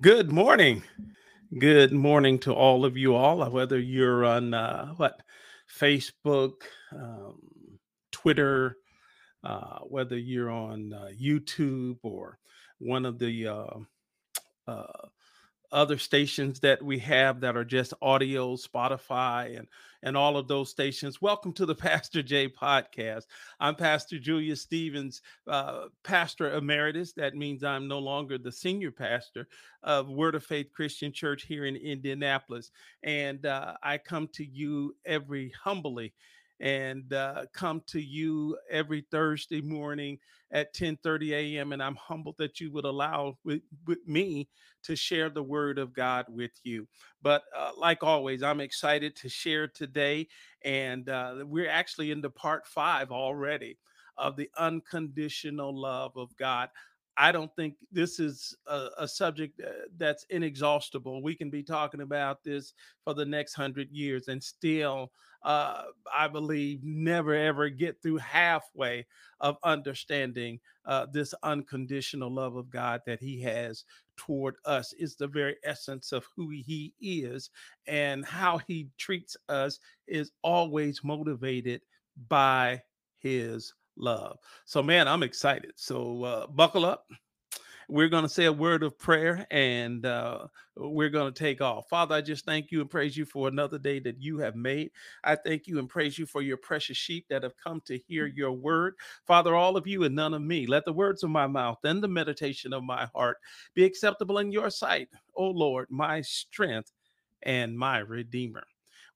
Good morning. Good morning to all of you all, uh, whether you're on uh, what Facebook, um, Twitter, uh, whether you're on uh, YouTube or one of the uh, uh, other stations that we have that are just audio, Spotify, and and all of those stations. Welcome to the Pastor J podcast. I'm Pastor Julia Stevens, uh, Pastor Emeritus. That means I'm no longer the senior pastor of Word of Faith Christian Church here in Indianapolis, and uh, I come to you every humbly and uh, come to you every Thursday morning at 10:30 a.m. And I'm humbled that you would allow with, with, me to share the word of God with you. But uh, like always, I'm excited to share today, and uh, we're actually into part five already of the unconditional love of God. I don't think this is a, a, subject that's inexhaustible. We can be talking about this for the next hundred years and still, uh, I believe, never ever get through halfway of understanding uh, this unconditional love of God that He has toward us. Is the very essence of who He is and how He treats us is always motivated by His love. So, man, I'm excited. So, uh, buckle up. We're going to say a word of prayer and uh, we're going to take off. Father, I just thank you and praise you for another day that you have made. I thank you and praise you for your precious sheep that have come to hear your word. Father, all of you and none of me, let the words of my mouth and the meditation of my heart be acceptable in your sight, O Lord, my strength and my redeemer.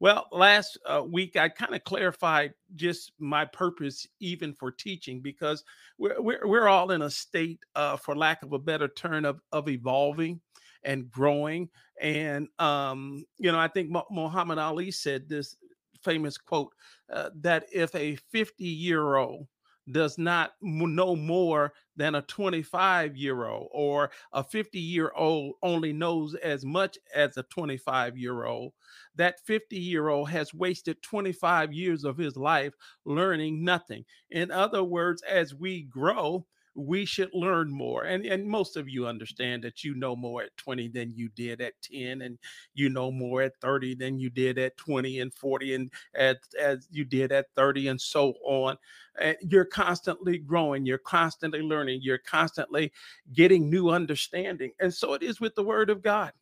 Well, last uh, week I kind of clarified just my purpose, even for teaching, because we're we're, we're all in a state, uh, for lack of a better term, of of evolving and growing. And um, you know, I think Muhammad Ali said this famous quote uh, that if a 50 year old does not know more than a 25 year old, or a 50 year old only knows as much as a 25 year old. That 50 year old has wasted 25 years of his life learning nothing. In other words, as we grow, we should learn more. And and most of you understand that you know more at 20 than you did at 10, and you know more at 30 than you did at 20 and 40, and as, as you did at 30, and so on. And you're constantly growing, you're constantly learning, you're constantly getting new understanding. And so it is with the word of God.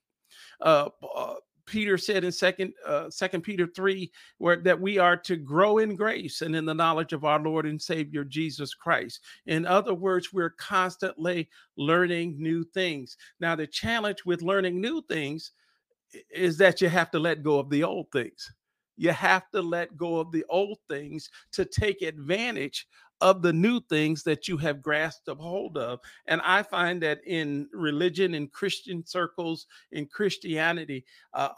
Uh, uh, Peter said in second uh, second Peter 3 where that we are to grow in grace and in the knowledge of our Lord and Savior Jesus Christ. In other words, we're constantly learning new things. Now the challenge with learning new things is that you have to let go of the old things. You have to let go of the old things to take advantage of the new things that you have grasped a hold of. And I find that in religion, in Christian circles, in Christianity, uh,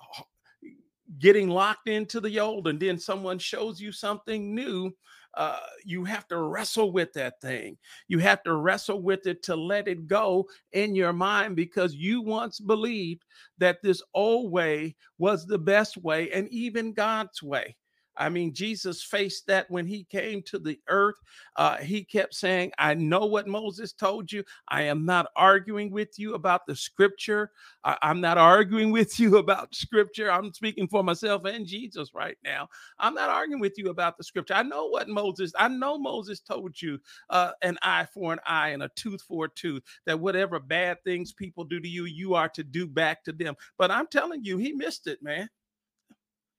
getting locked into the old and then someone shows you something new uh, you have to wrestle with that thing. You have to wrestle with it to let it go in your mind because you once believed that this old way was the best way and even God's way. I mean, Jesus faced that when he came to the earth. Uh, he kept saying, I know what Moses told you. I am not arguing with you about the scripture. I, am not arguing with you about scripture. I'm speaking for myself and Jesus right now. I'm not arguing with you about the scripture. I know what Moses, I know Moses told you uh, an eye for an eye and a tooth for a tooth, that whatever bad things people do to you, you are to do back to them. But I'm telling you, he missed it, man.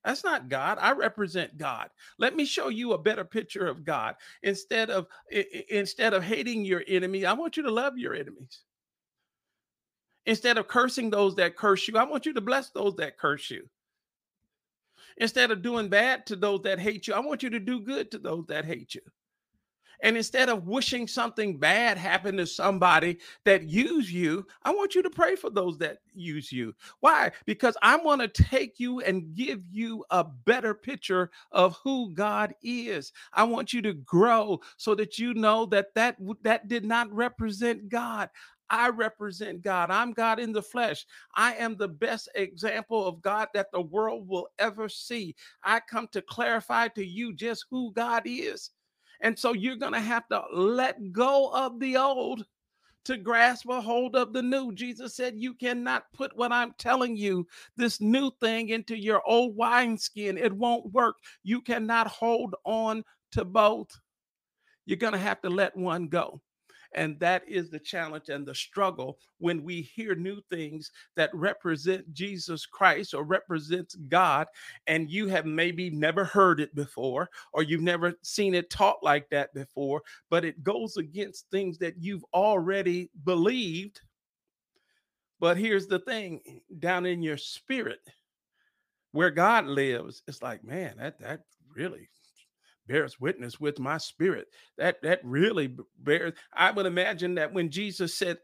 That's not God. I represent God. Let me show you a better picture of God. Instead of instead of hating your enemy, I want you to love your enemies. Instead of cursing those that curse you, I want you to bless those that curse you. Instead of doing bad to those that hate you, I want you to do good to those that hate you. And instead of wishing something bad happened to somebody that use you, I want you to pray for those that use you. Why? Because I want to take you and give you a better picture of who God is. I want you to grow so that you know that that that did not represent God. I represent God. I'm God in the flesh. I am the best example of God that the world will ever see. I come to clarify to you just who God is. And so you're going to have to let go of the old to grasp a hold of the new. Jesus said, You cannot put what I'm telling you, this new thing, into your old wineskin. It won't work. You cannot hold on to both. You're going to have to let one go. And that is the challenge and the struggle when we hear new things that represent Jesus Christ or represents God, and you have maybe never heard it before, or you've never seen it taught like that before, but it goes against things that you've already believed. But here's the thing down in your spirit, where God lives, it's like, man, that that really bears witness with my spirit. That that really bears. I would imagine that when Jesus said,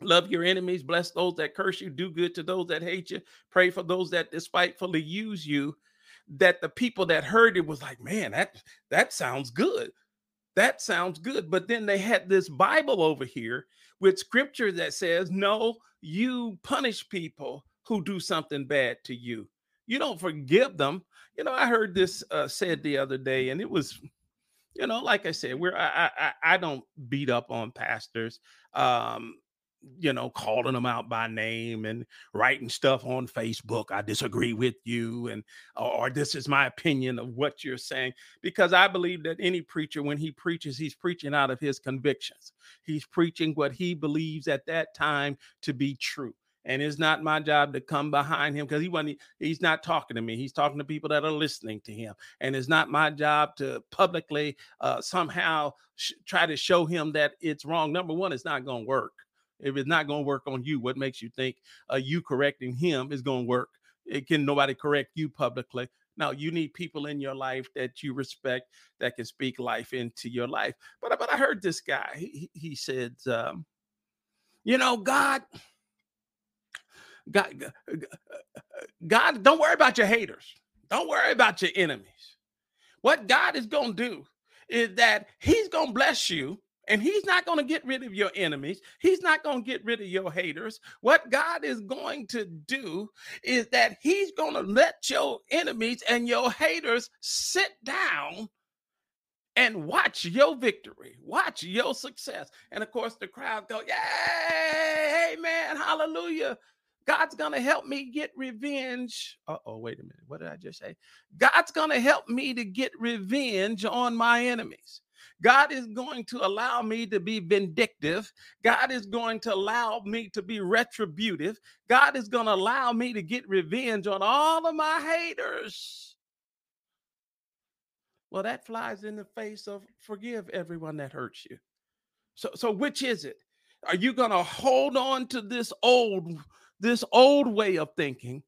Love your enemies, bless those that curse you, do good to those that hate you, pray for those that despitefully use you. That the people that heard it was like, man, that that sounds good. That sounds good. But then they had this Bible over here with scripture that says, no, you punish people who do something bad to you. You don't forgive them. You know, I heard this uh, said the other day, and it was, you know, like I said, we're I I, I don't beat up on pastors. Um, you know, calling them out by name and writing stuff on Facebook. I disagree with you, and or, or, this is my opinion of what you're saying. Because I believe that any preacher, when he preaches, he's preaching out of his convictions. He's preaching what he believes at that time to be true and it's not my job to come behind him because he wasn't he's not talking to me he's talking to people that are listening to him and it's not my job to publicly uh, somehow sh- try to show him that it's wrong. Number one it's not going to work. If it's not going to work on you what makes you think uh, you correcting him is going to work? It can nobody correct you publicly? Now you need people in your life that you respect that can speak life into your life. But but i heard this guy he, he said um, you know god God, God, don't worry about your haters. Don't worry about your enemies. What God is going to do is that He's going to bless you and he's not going to get rid of your enemies. He's not going to get rid of your haters. What God is going to do is that he's going to let your enemies and your haters sit down and watch your victory, watch your success. And of course, the crowd go, Yay, amen, hallelujah. God's going to help me get revenge. Uh oh, wait a minute. What did I just say? God's going to help me to get revenge on my enemies. God is going to allow me to be vindictive. God is going to allow me to be retributive. God is going to allow me to get revenge on all of my haters. Well, that flies in the face of forgive everyone that hurts you. So, so which is it? Are you going to hold on to this old this old way of thinking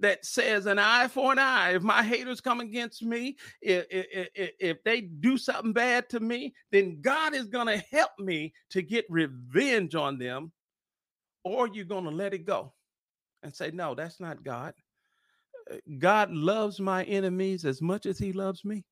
that says an eye for an eye. If my haters come against me, if, if, if they do something bad to me, then God is going to help me to get revenge on them. Or you're going to let it go and say, no, that's not God. Uh, God loves my enemies as much as he loves me.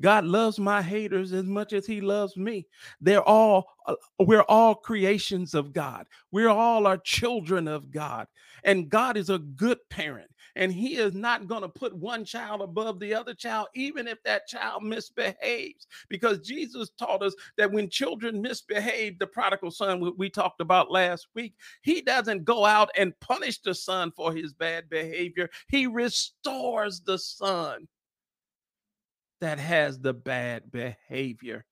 God loves my haters as much as he loves me. They're all uh, we're all creations of God. We're all our children of God. And God is a good parent. And he is not going to put one child above the other child even if that child misbehaves because Jesus taught us that when children misbehave, the prodigal son we talked about last week, he doesn't go out and punish the son for his bad behavior. He restores the son that has the bad behavior.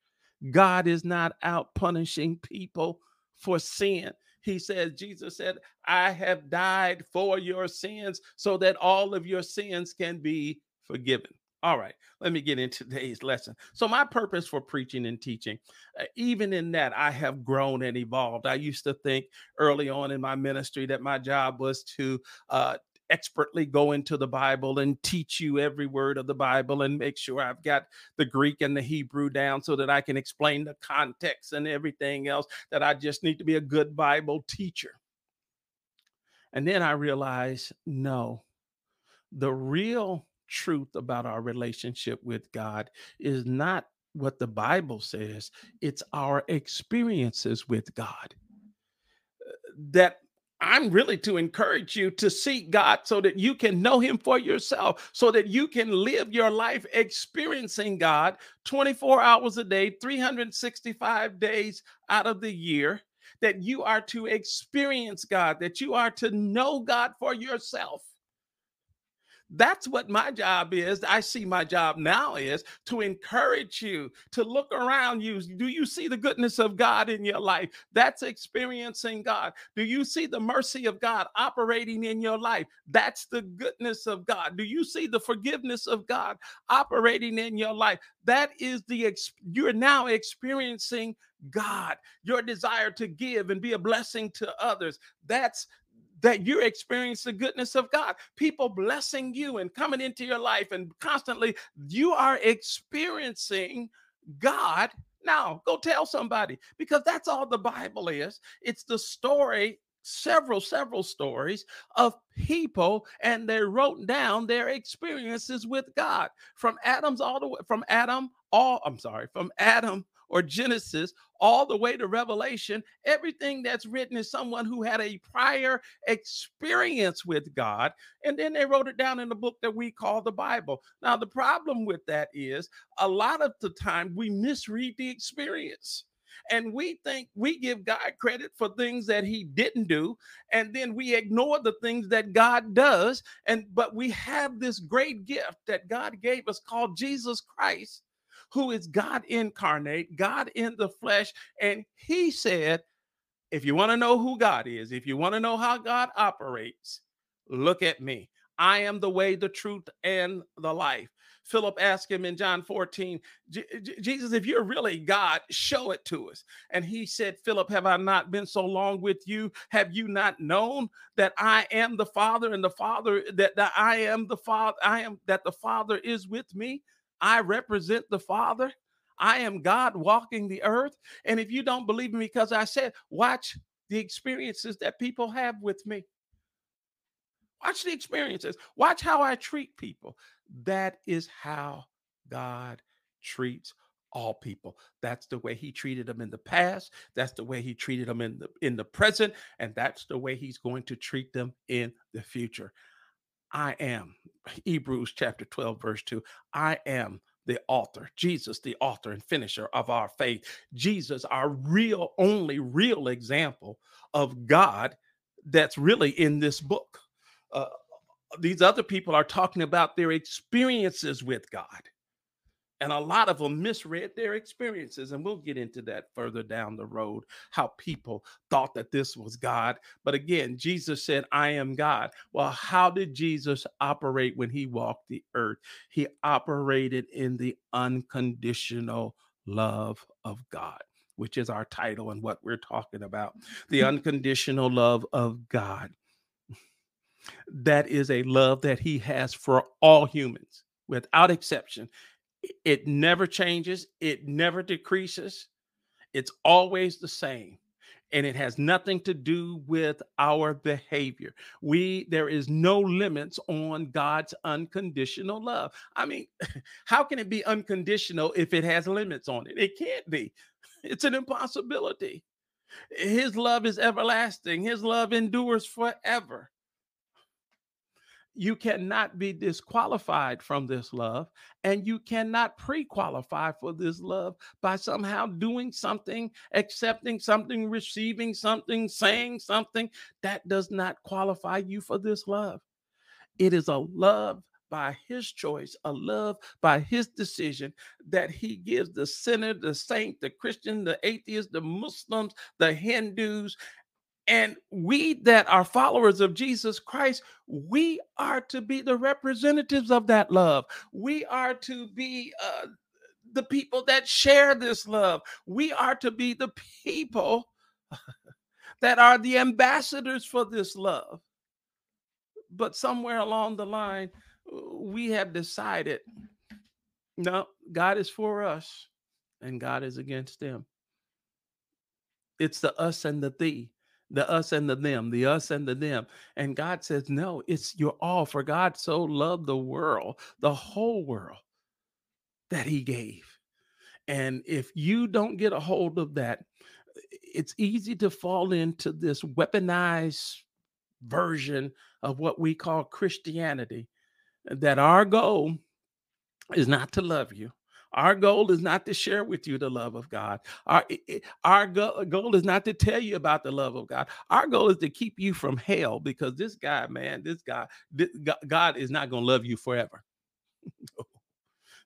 God is not out punishing people for sin. He says, Jesus said, I have died for your sins so that all of your sins can be forgiven. All right, let me get into today's lesson. So, my purpose for preaching and teaching, uh, even in that, I have grown and evolved. I used to think early on in my ministry that my job was to uh, expertly go into the Bible and teach you every word of the Bible and make sure I've got the Greek and the Hebrew down so that I can explain the context and everything else, that I just need to be a good Bible teacher. And then I realized no, the real truth about our relationship with God is not what the Bible says, it's our experiences with God. Uh, that I'm really to encourage you to seek God so that you can know Him for yourself, so that you can live your life experiencing God 24 hours a day, 365 days out of the year. That you are to experience God, that you are to know God for yourself. That's what my job is. I see my job now is to encourage you to look around you. Do you see the goodness of God in your life? That's experiencing God. Do you see the mercy of God operating in your life? That's the goodness of God. Do you see the forgiveness of God operating in your life? That is the you're now experiencing God, your desire to give and be a blessing to others. That's that you're experiencing the goodness of God, people blessing you and coming into your life, and constantly you are experiencing God. Now, go tell somebody because that's all the Bible is. It's the story several several stories of people and they wrote down their experiences with god from adam's all the way from adam all i'm sorry from adam or Genesis all the way to Revelation, everything that's written is someone who had a prior experience with God. And then they wrote it down in the book that we call the Bible. Now, the problem with that is a lot of the time we misread the experience and we think we give God credit for things that he didn't do and then we ignore the things that God does and but we have this great gift that God gave us called Jesus Christ who is God incarnate, God in the flesh. And he said, if you want to know who God is, if you want to know how God operates, look at me. I am the way, the truth, and the life. Philip asked him in John 14, Jesus, if you're really God, show it to us. And he said, Philip, have I not been so long with you? Have you not known that I am the Father and the Father, that, that I am the Father, I am that the Father is with me? I represent the Father. I am God walking the earth. And if you don't believe me, because I said, watch the experiences that people have with me. Watch the experiences. Watch how I treat people. That is how God treats all people. That's the way he treated them in the past. That's the way he treated them in the in the present, and that's the way he's going to treat them in the future. I am. Hebrews chapter 12, verse 2. I am the author, Jesus, the author and finisher of our faith. Jesus, our real, only real example of God that's really in this book. Uh, these other people are talking about their experiences with God. And a lot of them misread their experiences. And we'll get into that further down the road, how people thought that this was God. But again, Jesus said, I am God. Well, how did Jesus operate when he walked the earth? He operated in the unconditional love of God which is our title and what we're talking about the unconditional love of God. That is a love that He has for all humans without exception it never changes, it never decreases. It's always the same. And it has nothing to do with our behavior. We there is no limits on God's unconditional love. I mean, how can it be unconditional if it has limits on it? It can't be. It's an impossibility. His love is everlasting. His love endures forever you cannot be disqualified from this love and you cannot pre-qualify for this love by somehow doing something accepting something receiving something saying something that does not qualify you for this love. It is a love by his choice, a love by his decision that he gives the sinner, the saint, the Christian, the atheist, the Muslims, the Hindus, and we that are followers of Jesus Christ, we are to be the representatives of that love. We are to be uh, the people that share this love. We are to be the people that are the ambassadors for this love. But somewhere along the line, we have decided no, God is for us and God is against them. It's the us and the thee the us and the them, the us and the them. And God says, No, it's your all. For God so loved the world, the whole world, that he gave. And if you don't get a hold of that, it's easy to fall into this weaponized version of what we call Christianity, that our goal is not to love you. Our goal is not to share with you the love of God. Our, our goal is not to tell you about the love of God. Our goal is to keep you from hell because this guy, man, this guy, this, God is not going to love you forever.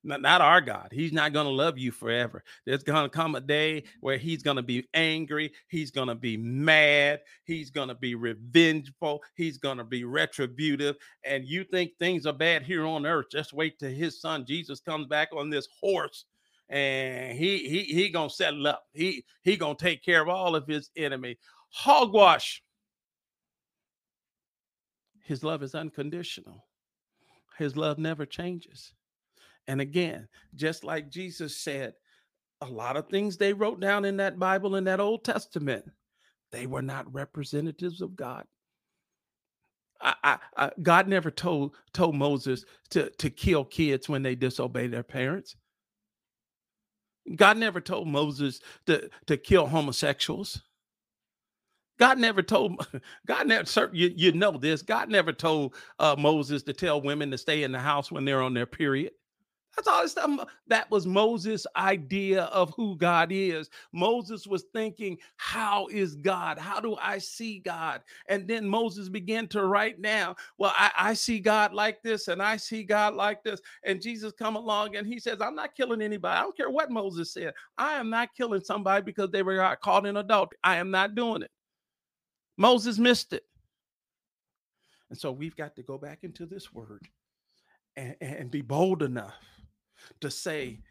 not, not our God. He's not going to love you forever. There's going to come a day where he's going to be angry. He's going to be mad. He's going to be revengeful. He's going to be retributive. And you think things are bad here on earth. Just wait till his son Jesus comes back on this horse and he he he gonna settle up. He he gonna take care of all of his enemy. Hogwash. His love is unconditional. His love never changes. And again, just like Jesus said, a lot of things they wrote down in that Bible in that Old Testament, they were not representatives of God. I, I, I, God never told told Moses to to kill kids when they disobey their parents. God never told Moses to to kill homosexuals. God never told God never you, you know this. God never told uh, Moses to tell women to stay in the house when they're on their period. That's all stuff. Uh, that was Moses' idea of who God is. Moses was thinking, How is God? How do I see God? And then Moses began to write down, Well, I, I see God like this, and I see God like this. And Jesus come along and he says, I'm not killing anybody. I don't care what Moses said. I am not killing somebody because they were uh, caught in adultery. I am not doing it. Moses missed it. And so we've got to go back into this word and, and be bold enough to say, mm-hmm.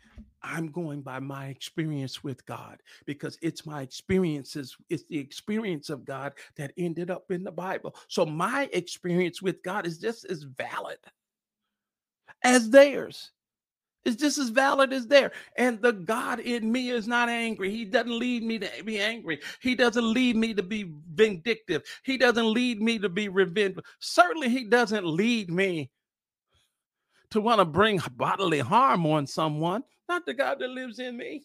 I'm going by my experience with God because it's my experiences, it's the experience of God that ended up in the Bible. So my experience with God is just as valid as theirs. It's just as valid as there. And the God in me is not angry. He doesn't lead me to be angry. He doesn't lead me to be vindictive. He doesn't lead me to be revengeful. Certainly, He doesn't lead me to want to bring bodily harm on someone, not the God that lives in me.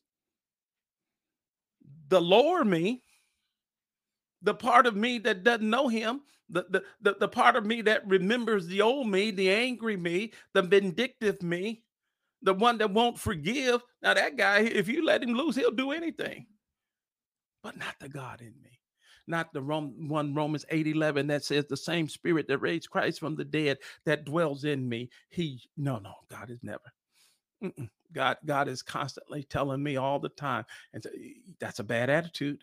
The lower me, the part of me that doesn't know him, the, the, the, the part of me that remembers the old me, the angry me, the vindictive me, the one that won't forgive. Now, that guy, if you let him loose, he'll do anything, but not the God in me not the Rome, one Romans 8 11 that says the same spirit that raised Christ from the dead that dwells in me. He, no, no, God is never. Mm-mm. God, God is constantly telling me all the time. And so, that's a bad attitude.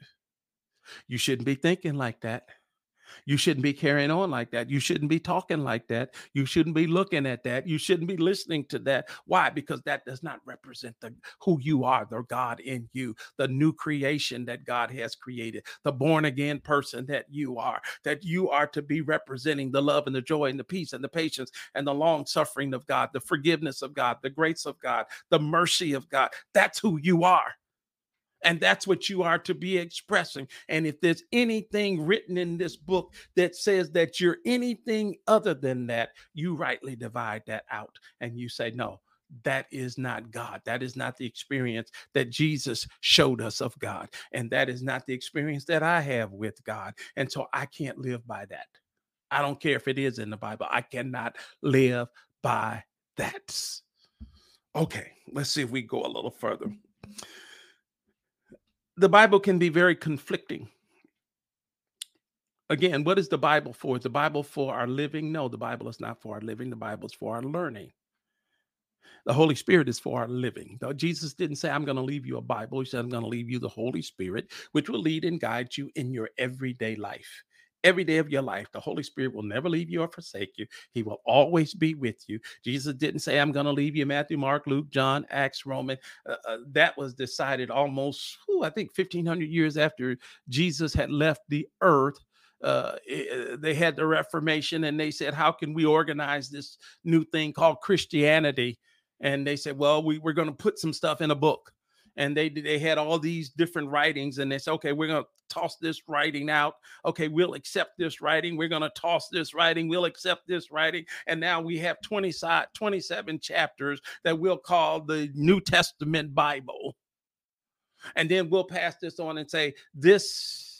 You shouldn't be thinking like that. You shouldn't be carrying on like that. You shouldn't be talking like that. You shouldn't be looking at that. You shouldn't be listening to that. Why? Because that does not represent the who you are, the God in you, the new creation that God has created, the born again person that you are, that you are to be representing the love and the joy and the peace and the patience and the long suffering of God, the forgiveness of God, the grace of God, the mercy of God. That's who you are. And that's what you are to be expressing. And if there's anything written in this book that says that you're anything other than that, you rightly divide that out and you say, no, that is not God. That is not the experience that Jesus showed us of God. And that is not the experience that I have with God. And so I can't live by that. I don't care if it is in the Bible. I cannot live by that. Okay, let's see if we go a little further the Bible can be very conflicting. Again, what is the Bible for? Is the Bible for our living? No, the Bible is not for our living. The Bible is for our learning. The Holy Spirit is for our living. Though Jesus didn't say, I'm going to leave you a Bible. He said, I'm going to leave you the Holy Spirit, which will lead and guide you in your everyday life every day of your life. The Holy Spirit will never leave you or forsake you. He will always be with you. Jesus didn't say, I'm going to leave you Matthew, Mark, Luke, John, Acts, Roman. Uh, uh, that was decided almost, whew, I think, 1500 years after Jesus had left the earth. Uh, eh, they had the Reformation and they said, How can we organize this new thing called Christianity? And they said, Well, we, we're going to put some stuff in a book and they they had all these different writings and they said okay we're going to toss this writing out okay we'll accept this writing we're going to toss this writing we'll accept this writing and now we have 20 side 27 chapters that we'll call the new testament bible and then we'll pass this on and say this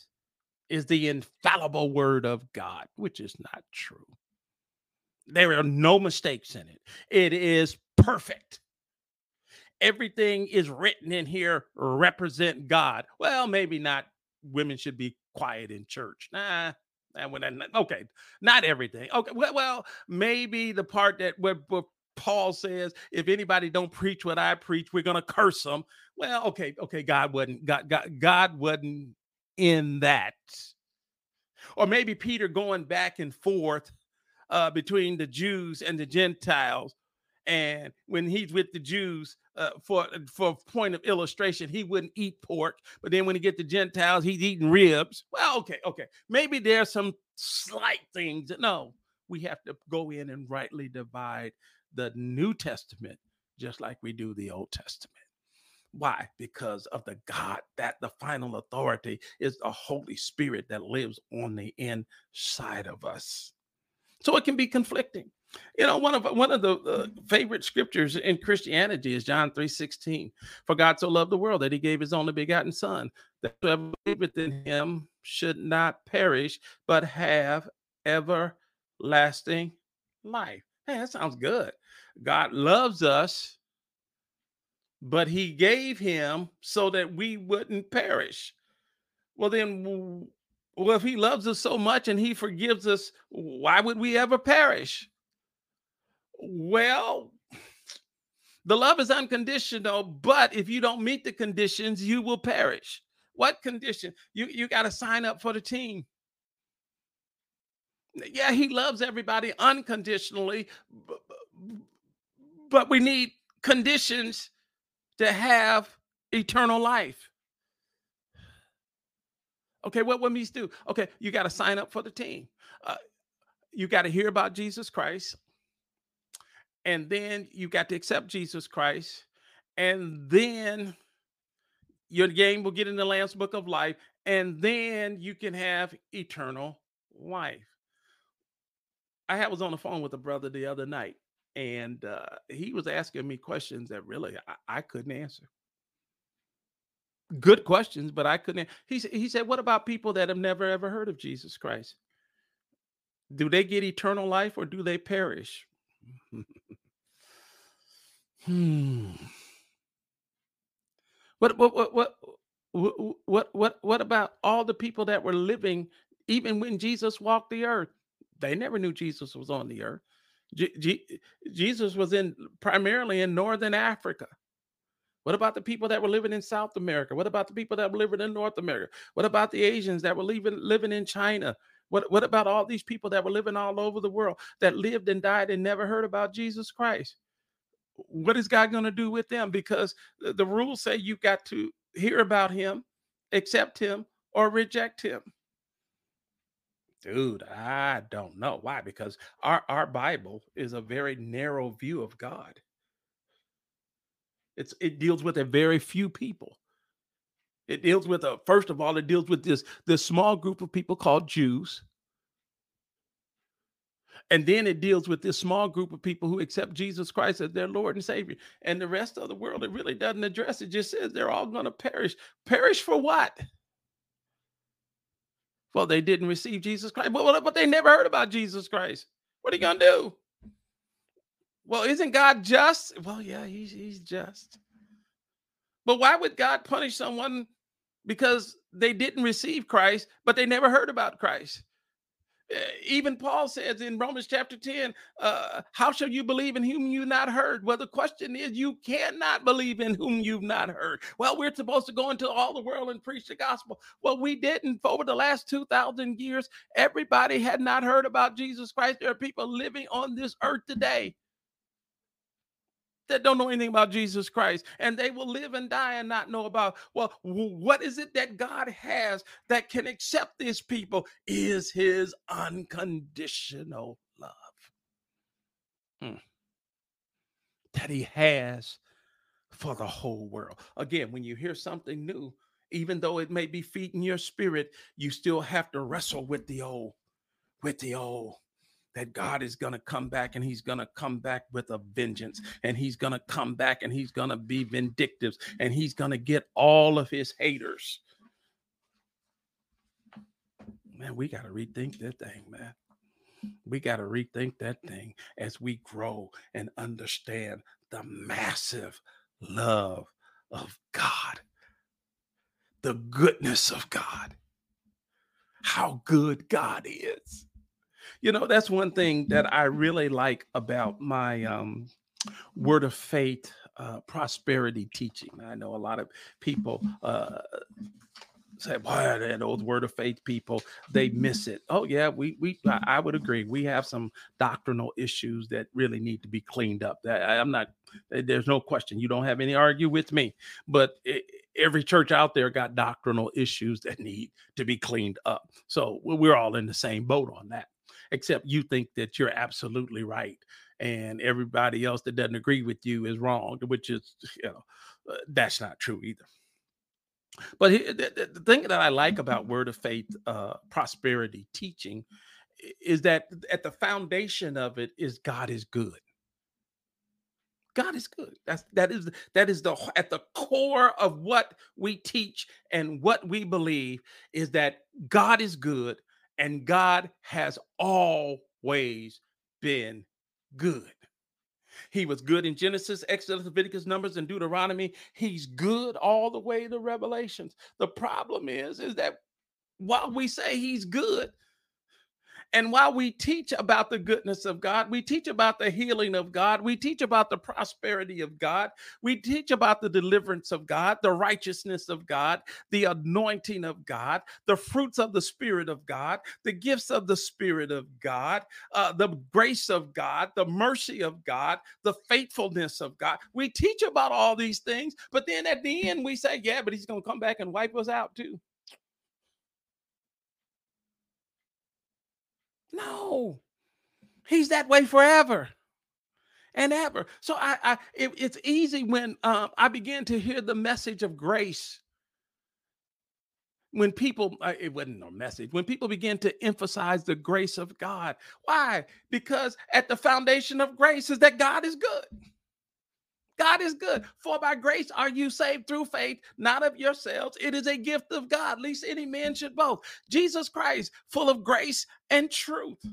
is the infallible word of God, which is not true. There are no mistakes in it. It is perfect. Everything is written in here represent God. Well, maybe not women should be quiet in church. Nah, that would okay, not everything. Okay, well, well maybe the part that where, where Paul says, if anybody don't preach what I preach, we're gonna curse them. Well, okay, okay, God wasn't God, God, God wasn't in that. Or maybe Peter going back and forth uh, between the Jews and the Gentiles. And when he's with the Jews, uh, for for point of illustration, he wouldn't eat pork, but then when he get the Gentiles, he's eating ribs. Well, okay, okay, maybe there's some slight things. No, we have to go in and rightly divide the New Testament just like we do the Old Testament. Why? Because of the God that the final authority is the Holy Spirit that lives on the inside of us. So it can be conflicting. You know, one of one of the uh, favorite scriptures in Christianity is John 3:16. For God so loved the world that he gave his only begotten son, that whoever believeth in him should not perish, but have everlasting life. Hey, that sounds good. God loves us, but he gave him so that we wouldn't perish. Well, then well, if he loves us so much and he forgives us, why would we ever perish? Well, the love is unconditional, but if you don't meet the conditions, you will perish. What condition? You you got to sign up for the team. Yeah, he loves everybody unconditionally, but, we need conditions to have eternal life. Okay, what would these do? Okay, you got to sign up for the team. Uh, you got to hear about Jesus Christ. And then you got to accept Jesus Christ. And then your game will get in the Lamb's Book of Life. And then you can have eternal life. I was on the phone with a brother the other night, and uh, he was asking me questions that really I, I couldn't answer good questions, but I couldn't. He he said, "What about people that have never ever heard of Jesus Christ? Do they get eternal life or do they perish?" Hmm. What what what what what what what about all the people that were living even when Jesus walked the earth? They never knew Jesus was on the earth. G- G- Jesus was in primarily in northern Africa. What about the people that were living in South America? What about the people that were living in North America? What about the Asians that were living living in China? What, what about all these people that were living all over the world that lived and died and never heard about Jesus Christ? What is God going to do with them? Because the, the rules say you've got to hear about him, accept him, or reject him. Dude, I don't know. Why? Because our, our Bible is a very narrow view of God. It's it deals with a very few people. It deals with a first of all, it deals with this this small group of people called Jews. And then it deals with this small group of people who accept Jesus Christ as their Lord and Savior. And the rest of the world, it really doesn't address it. Just says they're all going to perish. Perish for what? Well, they didn't receive Jesus Christ. But, but they never heard about Jesus Christ. What are you going to do? Well, isn't God just? Well, yeah, he's he's just. But why would God punish someone because they didn't receive Christ, but they never heard about Christ? Eh, even Paul says in Romans chapter 10, uh, how shall you believe in whom you've not heard? Well, the question is, you cannot believe in whom you've not heard. Well, we're supposed to go into all the world and preach the gospel. Well, we didn't. For over the last 2,000 years, everybody had not heard about Jesus Christ. There are people living on this earth today that don't know anything about Jesus Christ, and they will live and die and not know about, well, what is it that God has that can accept these people? Is his unconditional love hmm. that he has for the whole world. Again, when you hear something new, even though it may be feeding your spirit, you still have to wrestle with the old, with the old that God is going to come back and he's going to come back with a vengeance mm-hmm. and he's going to come back and he's going to be vindictive and he's going to get all of his haters. Man, we got to rethink that thing, man. We got to rethink that thing as we grow and understand the massive love of God, the goodness of God, how good God is. You know, that's one thing that I really like about my um, word of faith uh, prosperity teaching. I know a lot of people uh, say, "Boy, old word of faith people, they miss it." Oh yeah, we we I would agree. We have some doctrinal issues that really need to be cleaned up. I'm not. Eh, there's no question. You don't have any argue with me, but it, every church out there got doctrinal issues that need to be cleaned up. So we're all in the same boat on that. Except you think that you're absolutely right, and everybody else that doesn't agree with you is wrong, which is you know uh, that's not true either. But the, the thing that I like about Word of Faith uh, prosperity teaching is that at the foundation of it is God is good. God is good. That's that is that is the at the core of what we teach and what we believe is that God is good and God has always been good. He was good in Genesis, Exodus, Leviticus, Numbers, and Deuteronomy. He's good all the way to Revelations. The problem is, is that while we say he's good, and while we teach about the goodness of God, we teach about the healing of God, we teach about the prosperity of God, we teach about the deliverance of God, the righteousness of God, the anointing of God, the fruits of the Spirit of God, the gifts of the Spirit of God, uh, the grace of God, the mercy of God, the faithfulness of God. We teach about all these things, but then at the end we say, yeah, but he's going to come back and wipe us out too. No, he's that way forever and ever. So I, I it, it's easy when um, I begin to hear the message of grace. When people, uh, it wasn't no message. When people begin to emphasize the grace of God, why? Because at the foundation of grace is that God is good. God is good. For by grace are you saved through faith, not of yourselves. It is a gift of God, least any man should boast. Jesus Christ, full of grace and truth.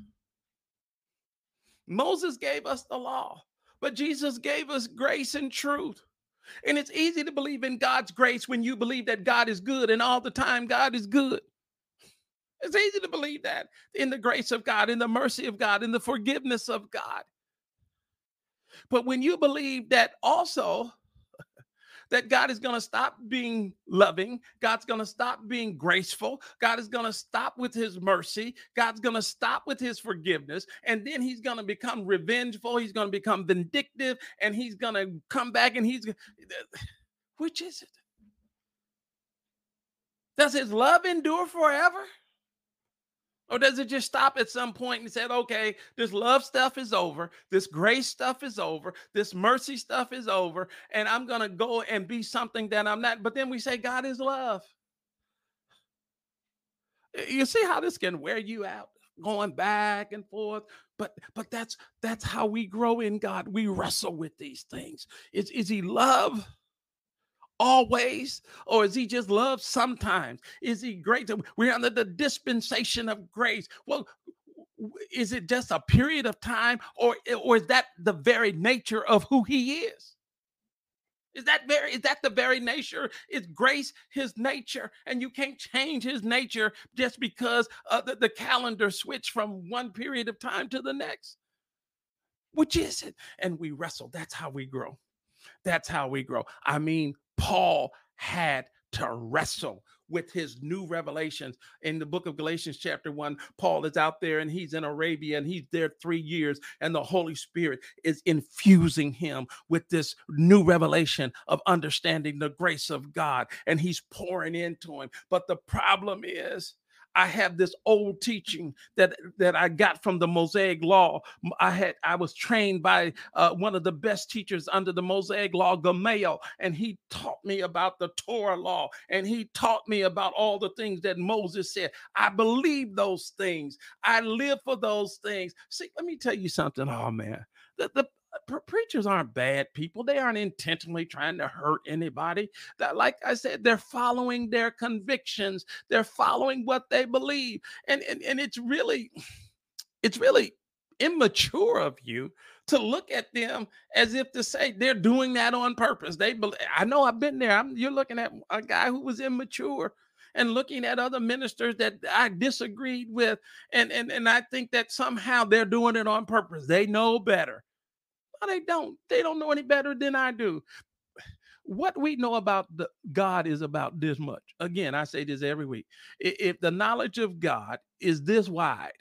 Moses gave us the law, but Jesus gave us grace and truth. And it's easy to believe in God's grace when you believe that God is good and all the time God is good. It's easy to believe that in the grace of God, in the mercy of God, in the forgiveness of God. But when you believe that also that God is going to stop being loving, God's going to stop being graceful, God is going to stop with his mercy, God's going to stop with his forgiveness, and then he's going to become revengeful, he's going to become vindictive, and he's going to come back and he's which is it? Does his love endure forever? Or does it just stop at some point and said, okay, this love stuff is over, this grace stuff is over, this mercy stuff is over, and I'm gonna go and be something that I'm not. But then we say God is love. You see how this can wear you out, going back and forth. But but that's that's how we grow in God. We wrestle with these things. Is is he love? Always or is he just love sometimes? Is he great we're under the dispensation of grace? Well is it just a period of time or or is that the very nature of who he is? Is that very is that the very nature? Is grace his nature? And you can't change his nature just because uh, the, the calendar switched from one period of time to the next. Which is it? And we wrestle. That's how we grow. That's how we grow. I mean Paul had to wrestle with his new revelations in the book of Galatians, chapter one. Paul is out there and he's in Arabia and he's there three years, and the Holy Spirit is infusing him with this new revelation of understanding the grace of God, and he's pouring into him. But the problem is, I have this old teaching that that I got from the Mosaic Law. I had I was trained by uh, one of the best teachers under the Mosaic Law, Gamaliel, and he taught me about the Torah law, and he taught me about all the things that Moses said. I believe those things. I live for those things. See, let me tell you something. Oh man, the, the pre- preachers aren't bad people. They aren't intentionally trying to hurt anybody. That, like I said, they're following their convictions. They're following what they believe, and and, and it's really, it's really immature of you to look at them as if to say they're doing that on purpose. They, believe, I know I've been there. I'm, you're looking at a guy who was immature and looking at other ministers that I disagreed with, and and and I think that somehow they're doing it on purpose. They know better. No, they don't. They don't know any better than I do. What we know about the God is about this much. Again, I say this every week. If the knowledge of God is this wide,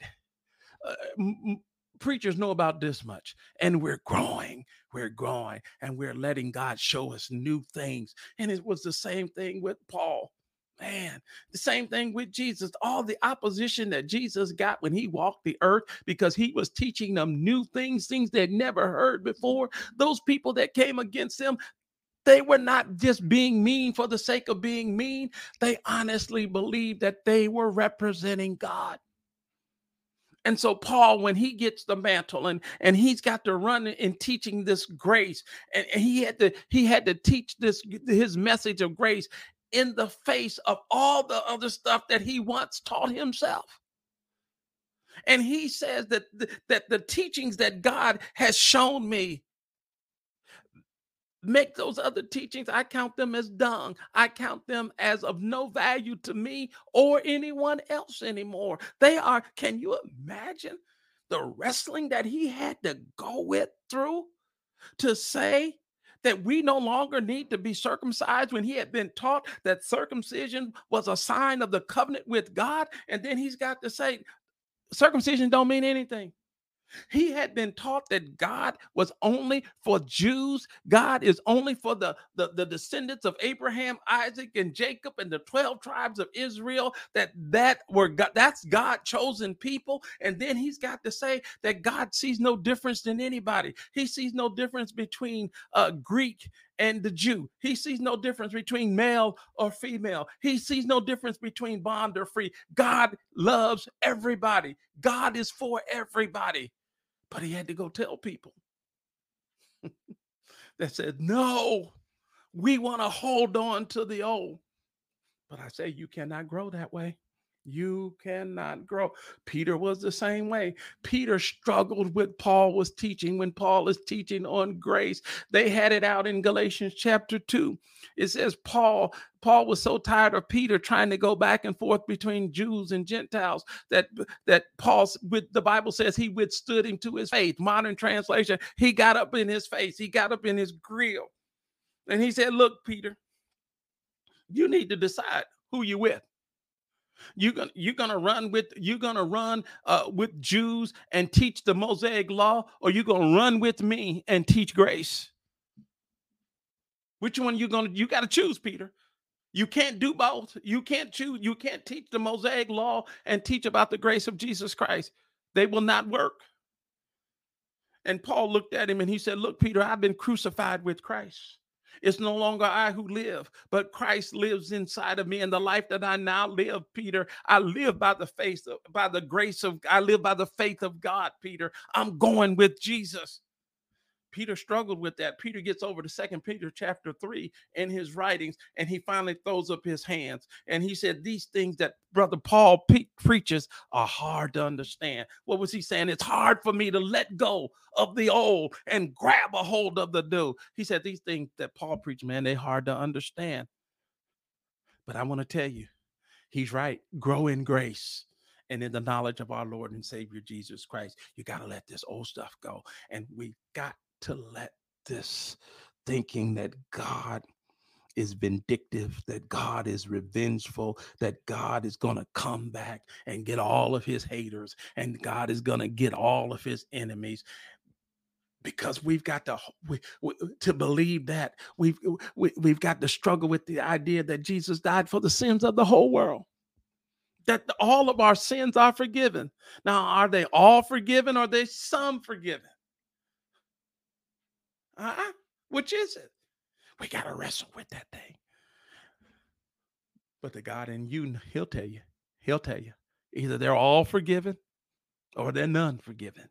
uh, m- preachers know about this much and we're growing we're growing and we're letting god show us new things and it was the same thing with paul man the same thing with jesus all the opposition that jesus got when he walked the earth because he was teaching them new things things they'd never heard before. Those people that came against him they were not just being mean for the sake of being mean. They honestly believed that they were representing god. And so Paul, when he gets the mantle and and he's got to run in teaching this grace, and, and he had to he had to teach this his message of grace in the face of all the other stuff that he once taught himself. And he says that the, that the teachings that God has shown me make those other teachings, I count them as dung. I count them as of no value to me or anyone else anymore. They are, can you imagine the wrestling that he had to go with through to say that we no longer need to be circumcised when he had been taught that circumcision was a sign of the covenant with God? And then he's got to say, circumcision don't mean anything. He had been taught that God was only for Jews. God is only for the, the, the, descendants of Abraham, Isaac, and Jacob, and the 12 tribes of Israel. That that were God, that's God chosen people. And then he's got to say that God sees no difference in anybody. He sees no difference between uh, Greek and the Jew. He sees no difference between male or female. He sees no difference between bond or free. God loves everybody. God is for everybody. But he had to go tell people that said, no, we want to hold on to the old. But I say, you cannot grow that way. You cannot grow. Peter was the same way. Peter struggled with Paul was teaching when Paul is teaching on grace. They had it out in Galatians chapter 2. It says Paul Paul was so tired of Peter trying to go back and forth between Jews and Gentiles that that Paul with the Bible says he withstood him to his faith. Modern translation, he got up in his face. He got up in his grill. And he said, "Look, Peter, you need to decide who you with you're gonna you're gonna run with you're gonna run uh, with Jews and teach the Mosaic law, or you're gonna run with me and teach grace. Which one you gonna you got to choose, Peter? You can't do both. You can't choose. You can't teach the Mosaic law and teach about the grace of Jesus Christ. They will not work. And Paul looked at him and he said, Look, Peter, I've been crucified with Christ. It's no longer I who live, but Christ lives inside of me. And the life that I now live, Peter, I live by the faith of, by the grace of I live by the faith of God, Peter. I'm going with Jesus. Peter struggled with that. Peter gets over to Second Peter chapter 3 in his writings, and he finally throws up his hands. And he said, These things that Brother Paul pe- preaches are hard to understand. What was he saying? It's hard for me to let go of the old and grab a hold of the new. He said, These things that Paul preached, man, they're hard to understand. But I want to tell you, he's right. Grow in grace and in the knowledge of our Lord and Savior Jesus Christ. You got to let this old stuff go. And we got to let this thinking that God is vindictive, that God is revengeful, that God is going to come back and get all of his haters, and God is going to get all of his enemies. Because we've got to we, we, to believe that we've we, we've got to struggle with the idea that Jesus died for the sins of the whole world that all of our sins are forgiven. Now, are they all forgiven or are they some forgiven? Uh-uh. Which is it? We got to wrestle with that thing. But the God in you, he'll tell you. He'll tell you. Either they're all forgiven or they're none forgiven.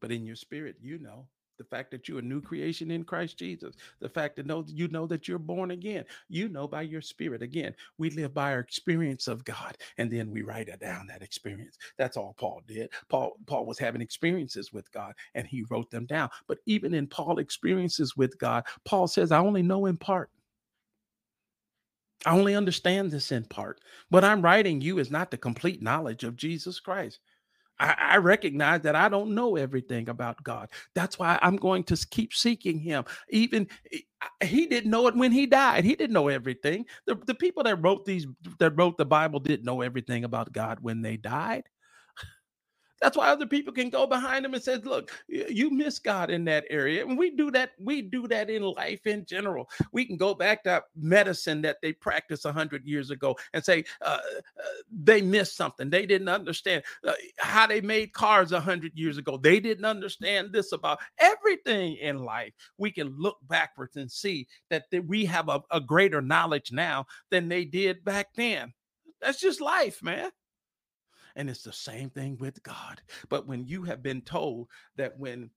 but in your spirit, you know the fact that you're a new creation in Christ Jesus, the fact that know you know that you're born again, you know by your spirit. Again, we live by our experience of God, and then we write it down that experience. That's all Paul did. Paul Paul was having experiences with God, and he wrote them down. But even in Paul experiences with God, Paul says, "I only know in part." I only understand this in part. What I'm writing you is not the complete knowledge of Jesus Christ. I, I, recognize that I don't know everything about God. That's why I'm going to keep seeking Him. Even He didn't know it when He died. He didn't know everything. The, the people that wrote these, that wrote the Bible, didn't know everything about God when they died. That's why other people can go behind them and say, "Look, you miss God in that area." And we do that. We do that in life in general. We can go back to medicine that they practiced hundred years ago and say uh, uh, they missed something. They didn't understand uh, how they made cars hundred years ago. They didn't understand this about everything in life. We can look backwards and see that we have a, a greater knowledge now than they did back then. That's just life, man. And it's the same thing with God. But when you have been told that when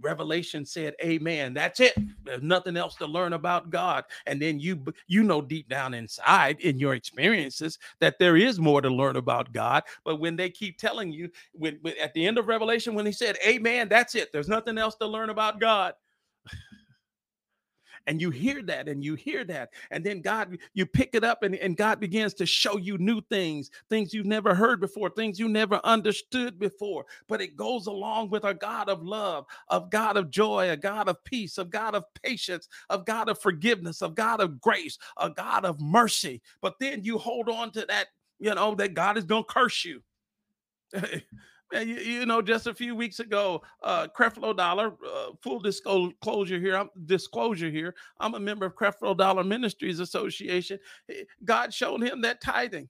revelation said amen that's it. There's nothing else to learn about god. And then you you know deep down inside in your experiences that there is more to learn about god. But when they keep telling you when, when at the end of revelation when he said amen that's it. There's nothing else to learn about god and you hear that and you hear that and then god you pick it up and, and god begins to show you new things things you've never heard before things you never understood before but it goes along with a god of love of god of joy a god of peace a god of patience of god of forgiveness of god of grace a god of mercy. But then you hold on to that you know that god is going to curse you you, you, know, just a few weeks ago, uh, Creflo Dollar, uh, full disclosure here, I'm, disclosure here, I'm a member of Creflo Dollar Ministries Association. God showed him that tithing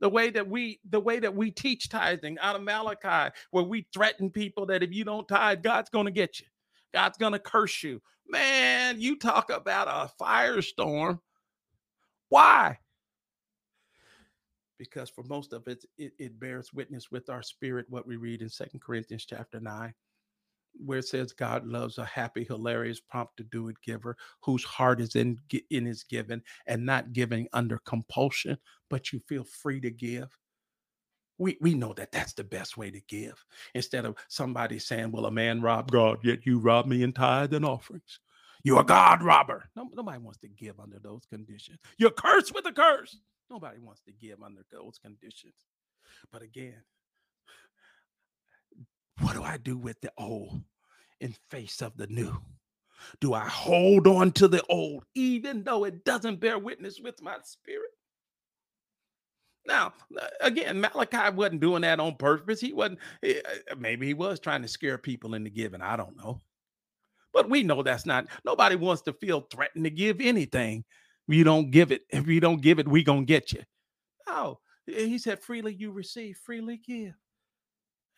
the way that we the way that we teach tithing out of Malachi, where we threaten people that if you don't tithe, God's going to get you. God's going to curse you. Man, you talk about a firestorm. Why? Because for most of it, it, it bears witness with our spirit what we read in Second Corinthians chapter 9 where it says God loves a happy, hilarious, prompt to do it giver whose heart is in in his giving and not giving under compulsion, but you feel free to give. We we know that that's the best way to give. Instead of somebody saying, "Well, a man robbed God, yet you rob me in tithe and offerings." You're a God robber. No, nobody wants to give under those conditions. You're cursed with a curse. Nobody wants to give under those conditions. But again, what do I do with the old in face of the new? Do I hold on to the old even though it doesn't bear witness with my spirit? Now, uh, again, Malachi wasn't doing that on purpose. He wasn't, eh, uh, maybe he was trying to scare people into giving. I don't know. But we know that's not, nobody wants to feel threatened to give anything you don't give it. If you don't give it, we gonna get you. No, he said, freely you receive, freely give.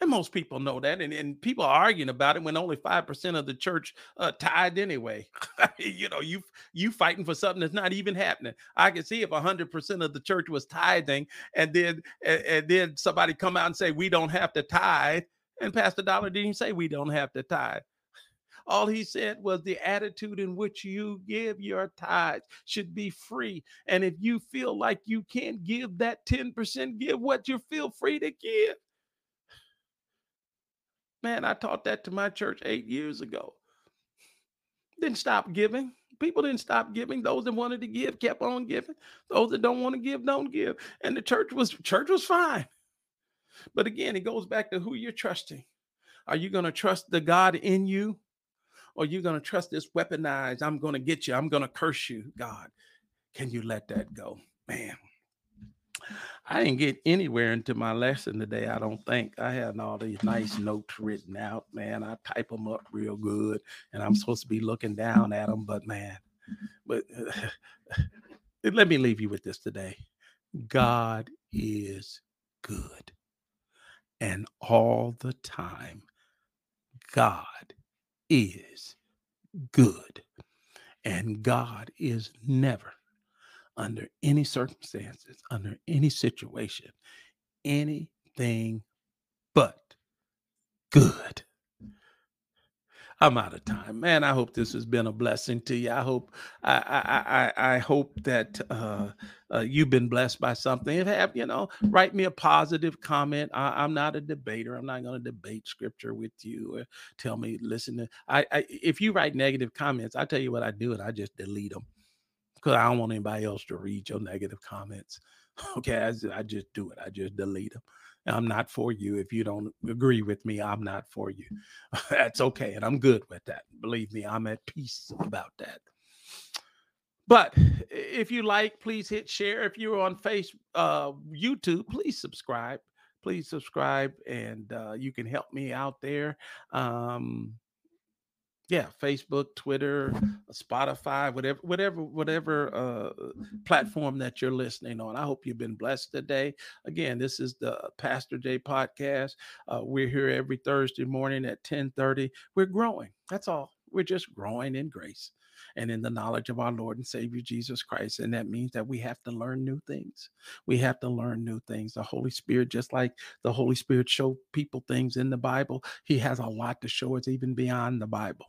And most people know that. And, and people are arguing about it when only 5% of the church uh, tied anyway. you know, you you fighting for something that's not even happening. I can see if 100% of the church was tithing and then and, and then somebody come out and say, we don't have to tithe. And Pastor Dollar didn't say we don't have to tithe. All he said was the attitude in which you give your tithes should be free. And if you feel like you can't give that 10%, give what you feel free to give. Man, I taught that to my church eight years ago. Didn't stop giving. People didn't stop giving. Those that wanted to give kept on giving. Those that don't want to give don't give. And the church was church was fine. But again, it goes back to who you're trusting. Are you going to trust the God in you or you're going to trust this weaponized, I'm going to get you, I'm going to curse you, God. Can you let that go? Man, I didn't get anywhere into my lesson today. I don't think I had all these nice notes written out, man. I type them up real good, and I'm supposed to be looking down at them, but man, but uh, let me leave you with this today. God is good, and all the time, God is good. And God is never, under any circumstances, under any situation, anything but good. I'm out of time, man. I hope this has been a blessing to you. I hope I I I, I hope that uh, uh, you've been blessed by something. If have you know, write me a positive comment. I, am not a debater. I'm not going to debate scripture with you or tell me listen. To, I, I if you write negative comments, I tell you what I do, and I just delete them because I don't want anybody else to read your negative comments. Okay, I, I just do it. I just delete them. I'm not for you. If you don't agree with me, I'm not for you. That's okay. And I'm good with that. Believe me, I'm at peace about that. But if you like, please hit share. If you're on face uh, YouTube, please subscribe. Please subscribe, and uh, you can help me out there. Um, yeah facebook twitter spotify whatever whatever whatever uh, platform that you're listening on i hope you've been blessed today again this is the pastor j podcast uh, we're here every thursday morning at 10 30 we're growing that's all we're just growing in grace and in the knowledge of our Lord and Savior Jesus Christ. And that means that we have to learn new things. We have to learn new things. The Holy Spirit, just like the Holy Spirit showed people things in the Bible, He has a lot to show us even beyond the Bible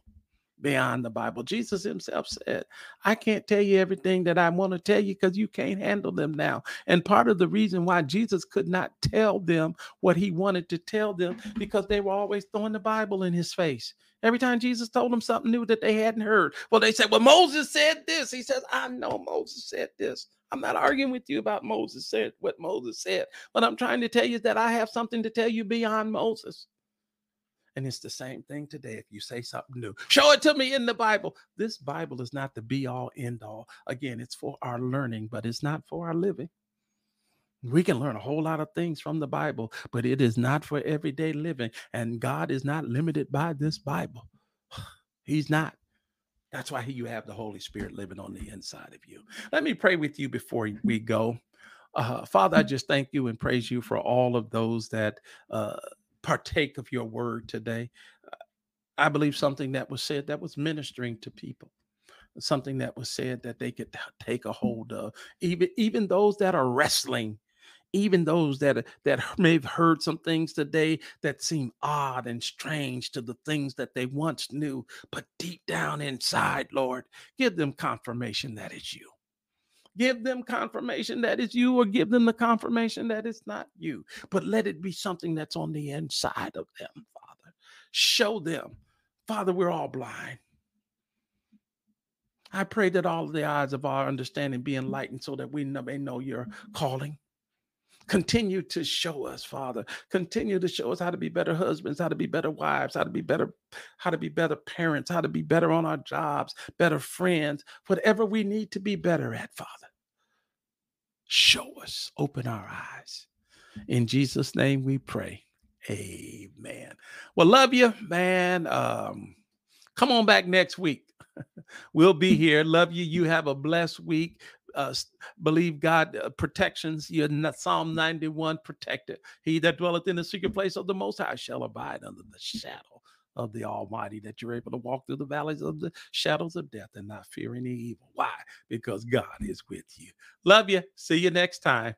beyond the Bible. Jesus himself said, I can't tell you everything that I want to tell you because you can't handle them now. And part of the reason why Jesus could not tell them what he wanted to tell them because they were always throwing the Bible in his face. Every time Jesus told them something new that they hadn't heard, well, they said, Well, Moses said this. He says, I know Moses said this. I'm not arguing with you about Moses said what Moses said. What I'm trying to tell you is that I have something to tell you beyond Moses. And it's the same thing today. If you say something new, show it to me in the Bible. This Bible is not the be all end all. Again, it's for our learning, but it's not for our living. We can learn a whole lot of things from the Bible, but it is not for everyday living. And God is not limited by this Bible. He's not. That's why you have the Holy Spirit living on the inside of you. Let me pray with you before we go. Uh, Father, I just thank you and praise you for all of those that uh, partake of your word today. Uh, I believe something that was said that was ministering to people, something that was said that they could take a mm. hold of. Even even those that are wrestling, even those that uh, that may have heard some things today that seem odd and strange to the things that they once knew, but deep down inside, Lord, give them confirmation that it's you give them confirmation that it's you or give them the confirmation that it's not you. But let it be something that's on the inside of them, Father. Show them. Father, we're all blind. I pray that all of the eyes of our understanding be enlightened so that we may know your calling. Continue to show us, Father. Continue to show us how to be better husbands, how to be better wives, how to be better, how to be better parents, how to be better on our jobs, better friends, whatever we need to be better at, Father. Show us, open our eyes. In Jesus' name we pray. Amen. Well, love you, man. Um, come on back next week. we'll be here. Love you. You have a blessed week uh, believe God uh, protections. You're Psalm 91 protected. He that dwelleth in the secret place of the Most High shall abide under the shadow of the Almighty, that you're able to walk through the valleys of the shadows of death and not fear any evil. Why? Because God is with you. Love you. See you next time.